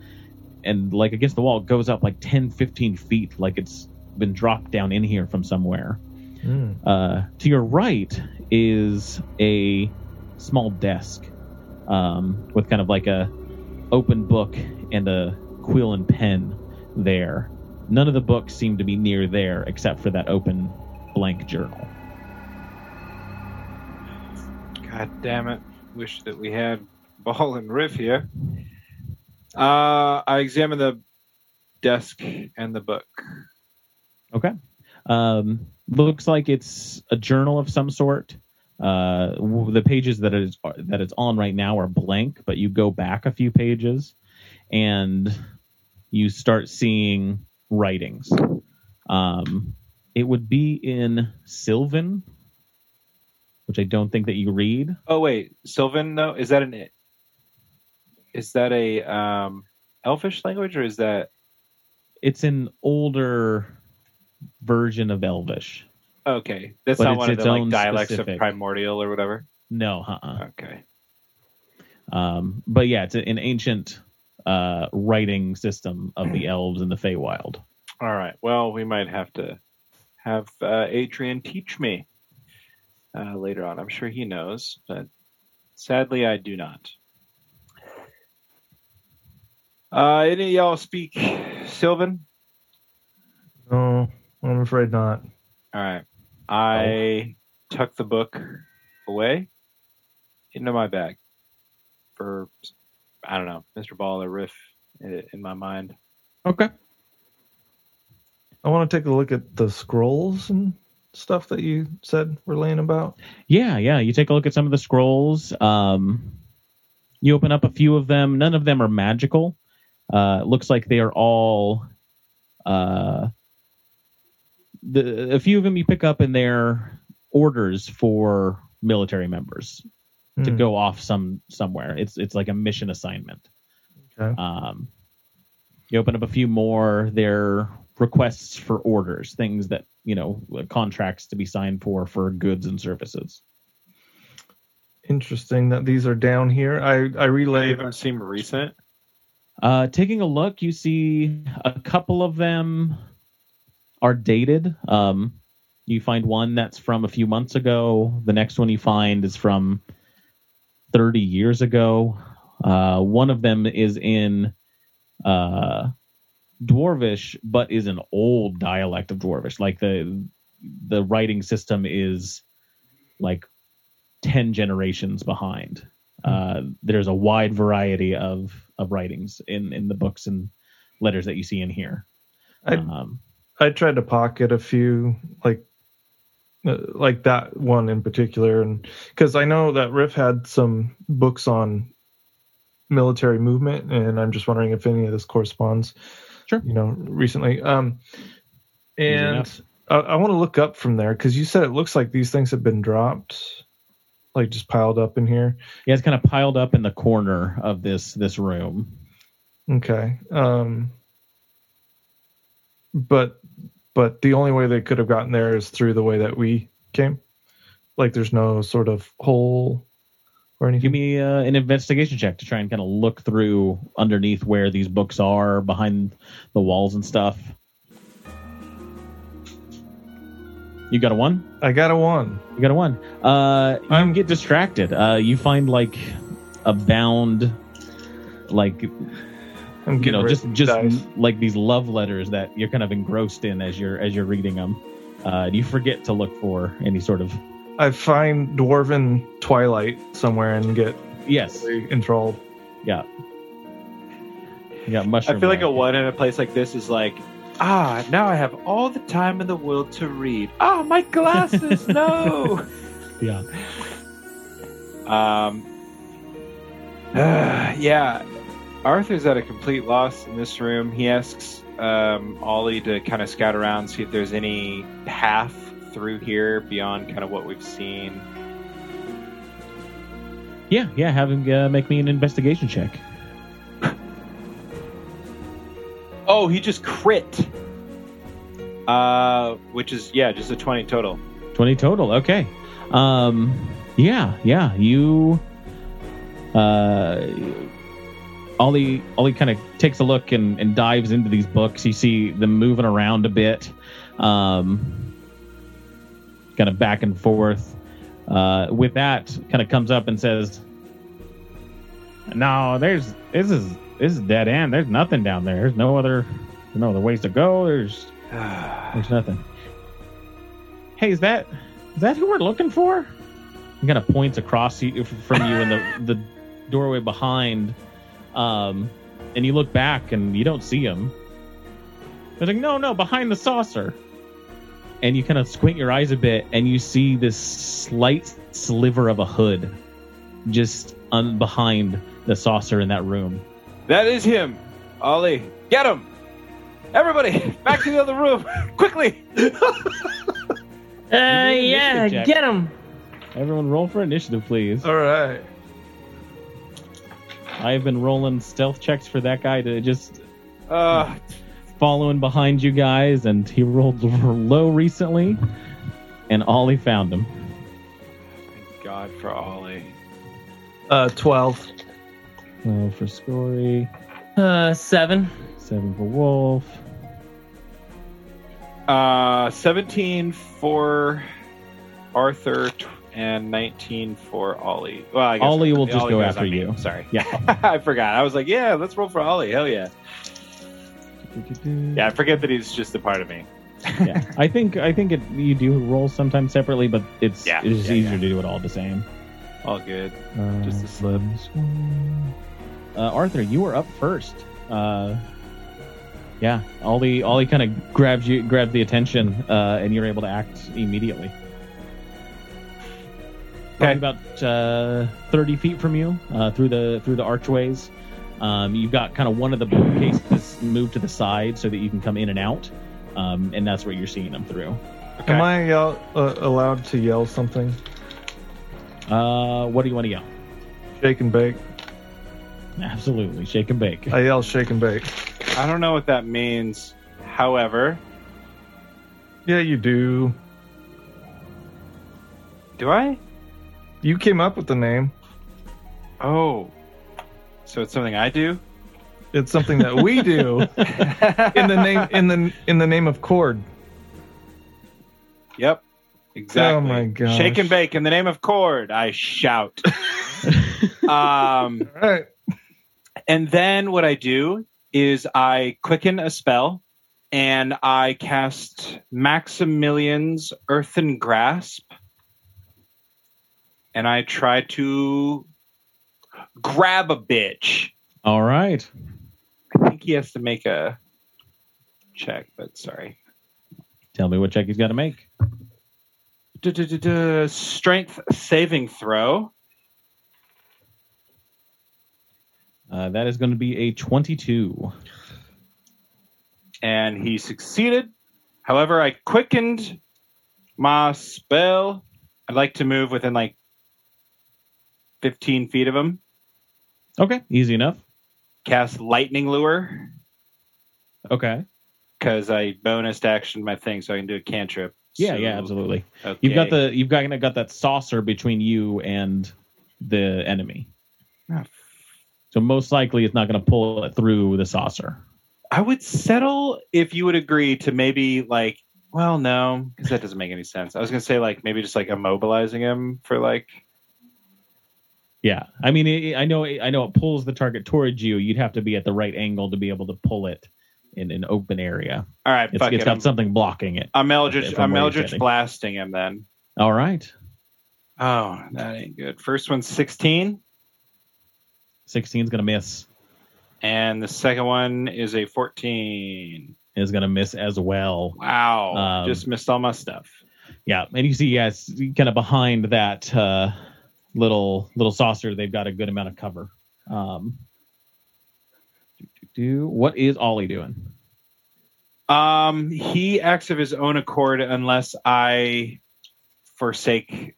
And like against the wall, it goes up like 10, 15 feet, like it's been dropped down in here from somewhere. Mm. Uh, to your right is a small desk um, with kind of like a open book and a quill and pen there. None of the books seem to be near there except for that open blank journal. God damn it. Wish that we had Ball and Riff here. Uh, I examine the desk and the book. Okay. Um, looks like it's a journal of some sort. Uh, the pages that it's that it's on right now are blank, but you go back a few pages, and you start seeing writings. Um, it would be in Sylvan, which I don't think that you read. Oh wait, Sylvan though is that an is that a um elfish language or is that It's an older version of Elvish. okay? That's But not one of the like dialects specific- of primordial or whatever. No, uh-uh. Okay. Um, but yeah, it's an ancient uh, writing system of the elves in the Feywild. All right. Well, we might have to have uh, Adrian teach me uh, later on. I'm sure he knows, but sadly, I do not. Uh, any of y'all speak Sylvan? No, I'm afraid not. All right. I tuck the book away into my bag for, I don't know, Mr. Ball or Riff in my mind. Okay. I want to take a look at the scrolls and stuff that you said were laying about. Yeah, yeah. You take a look at some of the scrolls. Um, you open up a few of them. None of them are magical. Uh, it looks like they are all. Uh, the a few of them you pick up in they're orders for military members to Hmm, go off some somewhere. It's it's like a mission assignment. Okay. Um, you open up a few more. They're requests for orders, things that you know, contracts to be signed for for goods and services. Interesting that these are down here. I I Any relay. of them seem recent. Uh, taking a look, you see a couple of them are dated. Um, you find one that's from a few months ago. The next one you find is from 30 years ago. Uh, one of them is in uh, Dwarvish, but is an old dialect of Dwarvish. Like the the writing system is like ten generations behind. Uh, there's a wide variety of of writings in in the books and letters that you see in here. I- Um, I tried to pocket a few, like uh, like that one in particular, and because I know that Riff had some books on military movement, and I'm just wondering if any of this corresponds. Sure. You know, recently. Um, and. I, I want to look up from there because you said it looks like these things have been dropped, like just piled up in here. yeah, it's kind of piled up in the corner of this this room. Okay. Um, but but the only way they could have gotten there is through the way that we came. Like there's no sort of hole or anything. Give me uh, an investigation check to try and kind of look through underneath where these books are, behind the walls and stuff. You got a one. I got a one. You got a one. Uh, you I'm- get distracted. Uh, you find like a bound, like I'm you know, just just dice. like these love letters that you're kind of engrossed in as you're as you're reading them. Uh, you forget to look for any sort of I find dwarven twilight somewhere and get yes, really enthralled. yeah. You got mushroom. I feel like a one in a place like this is like, ah, now I have all the time in the world to read. Ah, my glasses, [laughs] no. yeah. Um, yeah, Arthur's at a complete loss in this room. He asks um, Ollie to kind of scout around, see if there's any path through here beyond kind of what we've seen. Yeah, yeah. Have him uh, make me an investigation check. Oh, he just crit. Uh, which is yeah, just a twenty total. 20 total. Okay. Um yeah, yeah. You uh Ollie Ollie kind of takes a look and, and dives into these books. You see them moving around a bit. Um kind of back and forth. Uh with that kind of comes up and says No, there's this is this is dead end. There's nothing down there. There's no other no other ways to go. There's [sighs] there's nothing. Hey, is that is that who we're looking for? He kind of points across you, from you in the the doorway behind, um, and you look back and you don't see him. They're like, no, no, behind the saucer. And you kind of squint your eyes a bit, and you see this slight sliver of a hood just un- behind the saucer in that room. That is him, Ollie. Get him! Everybody, [laughs] back to the other room, [laughs] quickly! Uh, yeah, check. get him. Everyone, roll for initiative, please. All right. I have been rolling stealth checks for that guy to just Uh, following behind you guys, and he rolled [laughs] low recently, and Ollie found him. thank God for Ollie. Uh, twelve. Uh, for Scory, Uh, seven. seven for Wolf. Uh, 17 for Arthur t- and 19 for Ollie. Well, I guess Ollie will just go after on me. you. Sorry. Yeah. [laughs] I forgot. I was like, yeah, let's roll for Ollie. Hell yeah. Yeah, I forget that he's just a part of me. yeah. I think I think it, you do roll sometimes separately, but it's Yeah, it's just yeah, easier yeah. to do it all the same. All good. Uh, Just a slip. Uh, Arthur, you were up first. Uh, yeah, Ollie Ollie kind of grabs you, grabs the attention, uh, and you're able to act immediately. Probably Okay. about uh, thirty feet from you, uh, through the through the archways. Um, you've got kind of one of the bookcases moved to the side so that you can come in and out, um, and that's what you're seeing them through. Okay. Am I yell, uh, allowed to yell something? Uh, what do you want to yell? Shake and bake. [laughs] Absolutely, shake and bake. I yell shake and bake. I don't know what that means. However, Yeah, you do. do I? You came up with the name. Oh. So it's something I do? It's something that we do [laughs] in the name in the in the name of Cord. Yep. Exactly. Oh my gosh. Shake and bake in the name of Cord, I shout. [laughs] um, All right. And then what I do is I quicken a spell and I cast Maximilian's Earthen Grasp. and I try to grab a bitch. All right. I think he has to make a check, but sorry. Tell me what check he's got to make. Strength saving throw. Uh, that is going to be a 22. and he succeeded. However, I quickened my spell. I'd like to move within like 15 feet of him. Okay, easy enough. Cast lightning lure Okay. because I bonused action my thing, so I can do a cantrip. Yeah, So- yeah, absolutely. Okay. You've got the you've got got that saucer between you and the enemy. Ah. So most likely it's not going to pull it through the saucer. I would settle if you would agree to maybe like. Well, no, because that doesn't make any sense. I was gonna say like maybe just like immobilizing him for like. Yeah, I mean, it, I know, I know, it pulls the target towards you. You'd have to be at the right angle to be able to pull it in an open area. All right, It's, it's it. got I'm, something blocking it. I'm Eldritch. I'm Eldritch blasting him then. All right, Oh, that ain't good. First one's 16. 16 is going to miss. And the second one is a 14. Is going to miss as well. Wow. Um, Just missed all my stuff. Yeah, and you see, yes, kind of behind that uh, little little saucer, they've got a good amount of cover. Um, do. What is Ollie doing? Um, he acts of his own accord unless I forsake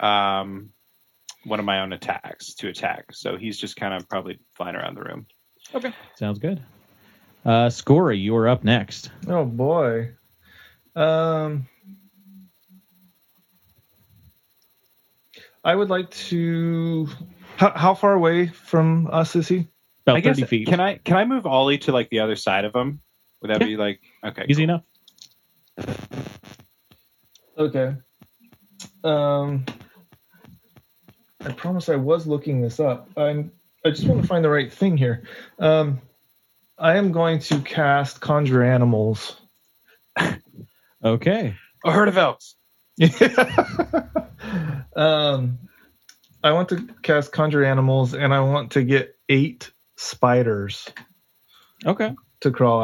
um one of my own attacks to attack. So he's just kind of probably flying around the room. Okay. Sounds good. Uh, Scory, you are up next. Oh boy. Um I would like to how, how far away from us is he? About I guess 30 feet. can I can I move Ollie to like the other side of him? Would that Yeah. be like okay? Easy cool. enough. Okay. Um I promise I was looking this up. I'm I just want to find the right thing here. Um I am going to cast Conjure Animals. [laughs] Okay. A herd of elks. [laughs] um, I want to cast Conjure Animals, and I want to get eight spiders Okay. to crawl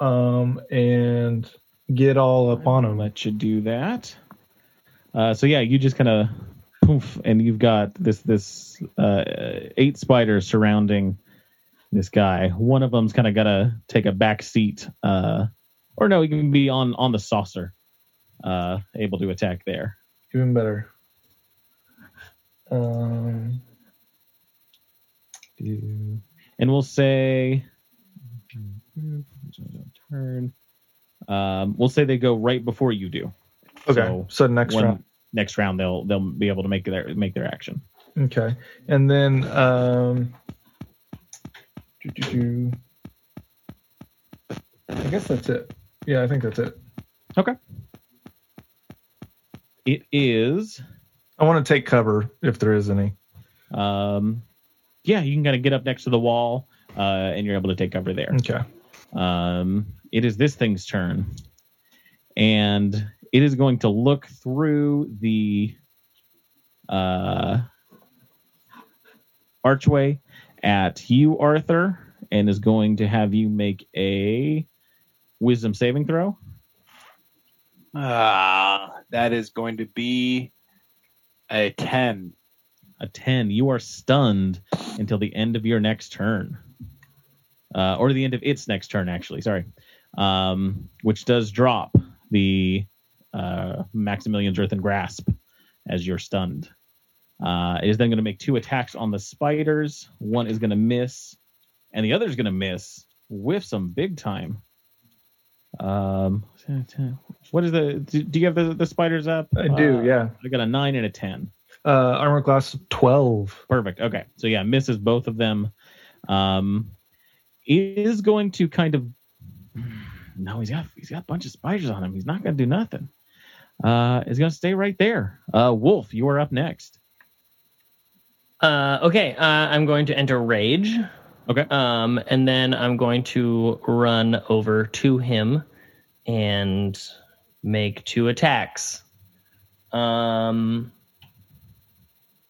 out um, and get all up on them. Let you do that. Uh, so yeah, you just kind of poof, and you've got this this uh, eight spiders surrounding this guy. One of them's kind of got to take a back seat, uh, or no, he can be on on the saucer, uh, able to attack there. Even better. Um, And we'll say turn. [laughs] Um, we'll say they go right before you do. okay, So so, next when- round. Next round, they'll they'll be able to make their make their action. Okay, and then um. I guess that's it. Yeah, I think that's it. Okay. It is I want to take cover if there is any. Um, yeah, you can kind of get up next to the wall, uh, and you're able to take cover there. Okay. Um, it is this thing's turn, and it is going to look through the uh, archway at you, Arthur, and is going to have you make a wisdom saving throw. Ah, that is going to be a 10. A 10. You are stunned until the end of your next turn. Uh, or the end of its next turn, actually. Sorry. Um, which does drop the uh, Maximilian's Earthen Grasp as you're stunned. Uh, it is then going to make two attacks on the spiders. One is going to miss, and the other is going to miss with some big time. Um, what is the? Do, do you have the, the spiders up? I do, Uh, yeah. I got a nine and a ten. Uh, armor class 12. Perfect. Okay. So yeah, misses both of them. Um, is going to kind of no, he's got he's got a bunch of spiders on him. He's not going to do nothing. Uh, is going to stay right there. Uh, Wolf, you are up next. Uh, okay, uh, I'm going to enter rage. Okay. Um, and then I'm going to run over to him and make two attacks. Um,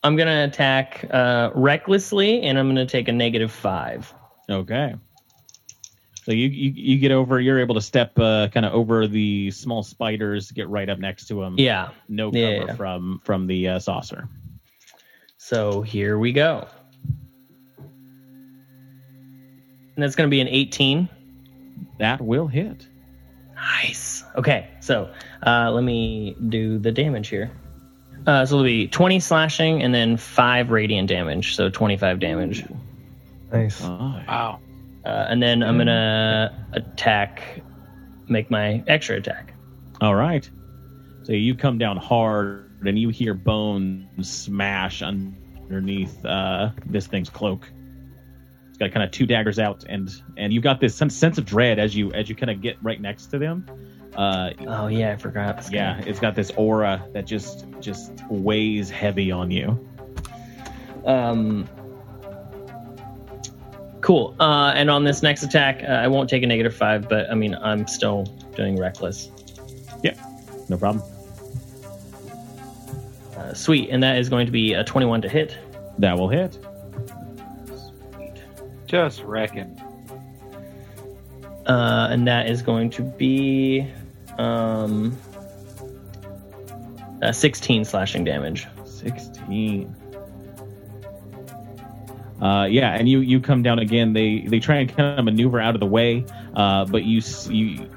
I'm gonna attack uh, recklessly, and I'm gonna take a negative five. Okay. So you, you you get over. You're able to step uh, kind of over the small spiders, get right up next to them. Yeah. No cover Yeah, yeah. from from the uh, saucer. So here we go. And that's gonna be an 18. That will hit. Nice. Okay, so uh, let me do the damage here. Uh, so it'll be 20 slashing and then 5 radiant damage, so 25 damage. Nice. Nice. Wow. Uh, and then I'm gonna attack, make my extra attack. All right. So you come down hard, and you hear bones smash underneath uh, this thing's cloak. It's got kind of two daggers out, and and you've got this sen- sense of dread as you as you kind of get right next to them. Uh, Oh yeah, I forgot. yeah, it's got this aura that just just weighs heavy on you. Um. Cool. Uh, and on this next attack, uh, I won't take a negative five, but I mean, I'm still doing reckless. Yep. No problem. Uh, sweet, and that is going to be a 21 to hit. That will hit. Sweet. Just reckon. Uh, and that is going to be um, uh, 16 slashing damage. 16 uh yeah and you you come down again. They they try and kind of maneuver out of the way uh but you you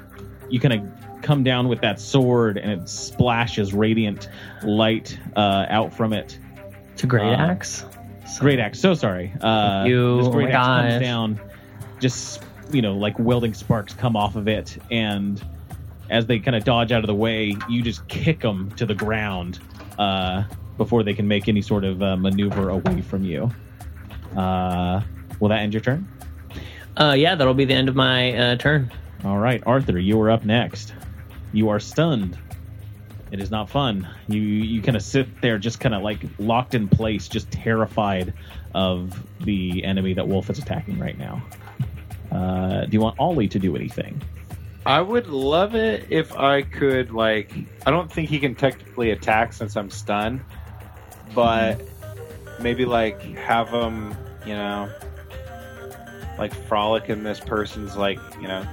you kind of come down with that sword and it splashes radiant light uh out from it. It's a great Uh, axe. great axe. So sorry. Uh You- this oh great my axe comes down just you know like welding sparks come off of it and as they kind of dodge out of the way you just kick them to the ground uh before they can make any sort of uh, maneuver away from you uh will that end your turn? Uh, yeah, that'll be the end of my uh, turn. all right arthur you are up next. You are stunned. It is not fun. You you kind of sit there just kind of like locked in place just terrified of the enemy that wolf is attacking right now. Uh, do you want ollie to do anything? I would love it if I could like I don't think he can technically attack since I'm stunned, but maybe like have him, you know, like frolic in this person's like, you know,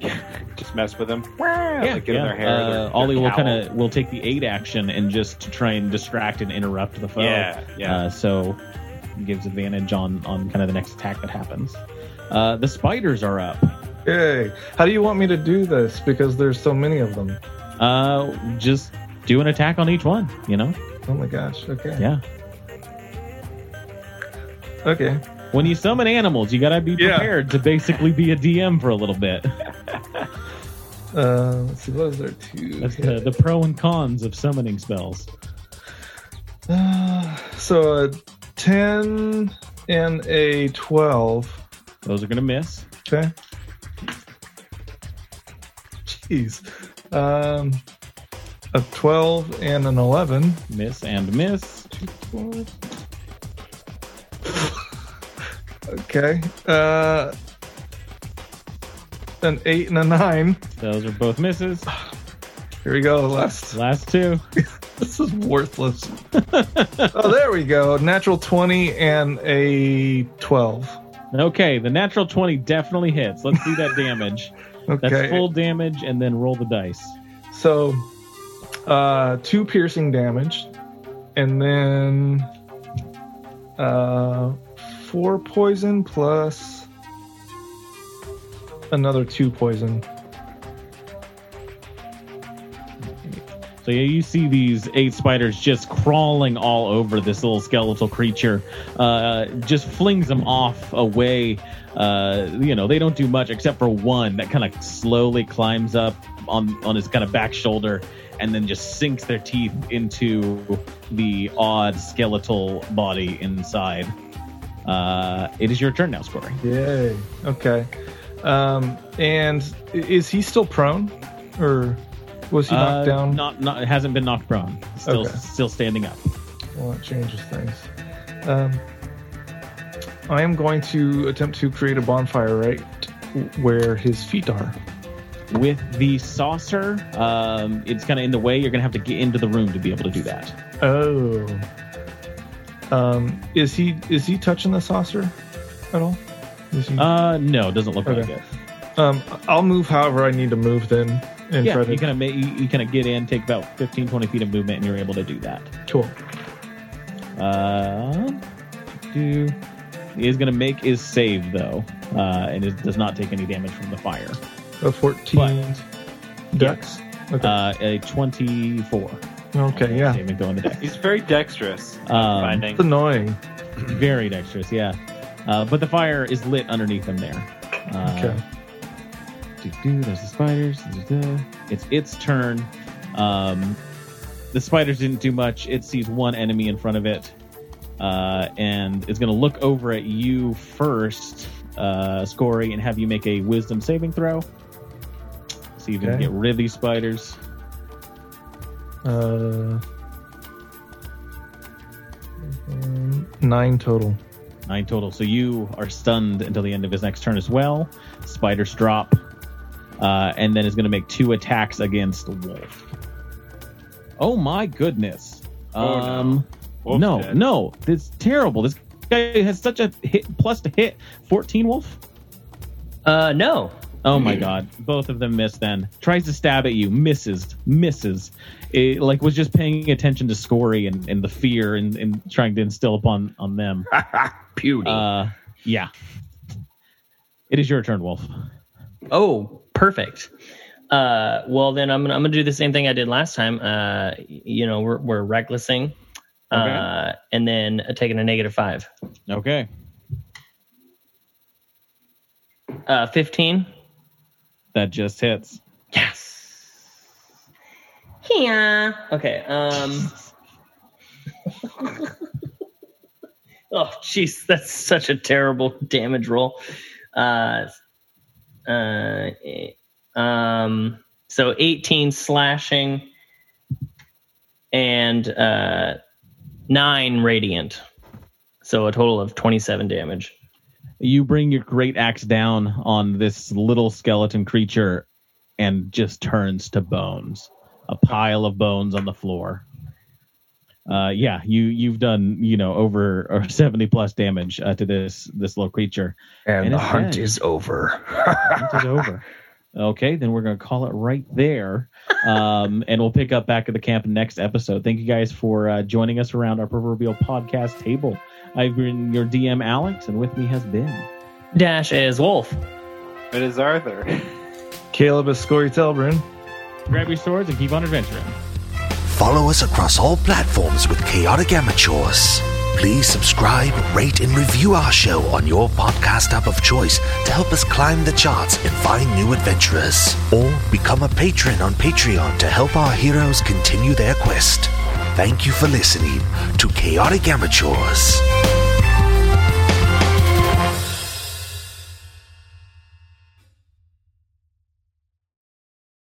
[laughs] just mess with him. Yeah, like get in their hair. Uh, their- their ollie will kind of will take the aid action and just to try and distract and interrupt the foe Yeah, yeah. Uh, so gives advantage on on kind of the next attack that happens. Uh, the spiders are up. Yay. How do you want me to do this? Because there's so many of them. Uh, just do an attack on each one. You know, Oh my gosh. Okay. yeah. Okay. When you summon animals, you gotta be Yeah. prepared to basically be a DM for a little bit. Uh, let's see. What is there? Two. That's the, the pro and cons of summoning spells. Uh, so a 10 and a 12. Those are gonna miss. Okay. Jeez. Um, a 12 and an 11. Miss and miss. Okay. Uh, an 8 and a 9. Those are both misses. Here we go. Last. Last two. [laughs] This is worthless. oh, there we go. Natural 20 and a 12. Okay, the natural 20 definitely hits. Let's do that [laughs] damage. Okay. That's full damage, and then roll the dice. So, uh, two piercing damage, and then uh, four poison plus another two poison. So yeah, you see these eight spiders just crawling all over this little skeletal creature. Uh, just flings them off away. Uh, you know, they don't do much except for one that kind of slowly climbs up on on his kind of back shoulder and then just sinks their teeth into the odd skeletal body inside. Uh, it is your turn now, Scory. Yay! Okay. Um, and is he still prone, or was he knocked Uh, down? Not, not, It hasn't been knocked prone. Still, Okay. still standing up. Well, that changes things. Um, I am going to attempt to create a bonfire right where his feet are. With the saucer, um, it's kind of in the way. You're going to have to get into the room to be able to do that. Oh. Um, is he is he touching the saucer at all? He, Uh, no, it doesn't look like it. um, I'll move however I need to move then. And Yeah, try to, you kind of you, you kind of get in, take about 15, 20 feet of movement, and you're able to do that. cool. Uh, do he is going to make his save though, uh, and it does not take any damage from the fire. A fourteen dex. Okay. Uh, a twenty-four. Okay. Yeah. Saving throw on the deck. He's very dexterous. Um, finding. It's annoying. very dexterous, yeah. Uh, but the fire is lit underneath him there. Uh, Okay. do-do, there's the spiders. It's its turn. Um, the spiders didn't do much. It sees one enemy in front of it, uh, and it's going to look over at you first, uh, Scory, and have you make a Wisdom saving throw. See if you can Okay. get rid of these spiders. Uh, nine total. Nine total. So you are stunned until the end of his next turn as well. Spiders drop, uh, and then is going to make two attacks against Wolf. Oh my goodness! Oh, no. um, Wolf's no, dead. no, this terrible. This guy has such a hit plus to hit. Fourteen Wolf. Uh, no. Oh my god, both of them miss. Then tries to stab at you, misses, misses. It, like was just paying attention to Scory and, and the fear and, and trying to instill upon on them. [laughs] Puny. Uh, yeah. It is your turn, Wolf. Oh, perfect. Uh, well then I'm gonna I'm gonna do the same thing I did last time. Uh, you know, we're we're recklessing, uh, and then taking a negative five. Okay. Uh, fifteen. That just hits. Yes. Yeah. Okay. Um. [laughs] oh, jeez, that's such a terrible damage roll. Uh. Uh. Um. So 18 slashing and uh, nine radiant. So a total of 27 damage. You bring your great axe down on this little skeleton creature and just turns to bones. A pile of bones on the floor. Uh, yeah, you you've done you know over or [laughs] seventy plus damage uh, to this this little creature. and, and the hunt dead. is over. Hunt is over. Okay, then we're going to call it right there. Um, [laughs] and we'll pick up back at the camp next episode. Thank you guys for uh, joining us around our proverbial podcast table. I've been your DM, Alex, and with me has been. Dash is Wolf. It is Arthur. Caleb is Scory Telbrun. Grab your swords and keep on adventuring. Follow us across all platforms with Chaotic Amateurs. Please subscribe, rate, and review our show on your podcast app of choice to help us climb the charts and find new adventurers. Or become a patron on Patreon to help our heroes continue their quest. Thank you for listening to Chaotic Amateurs.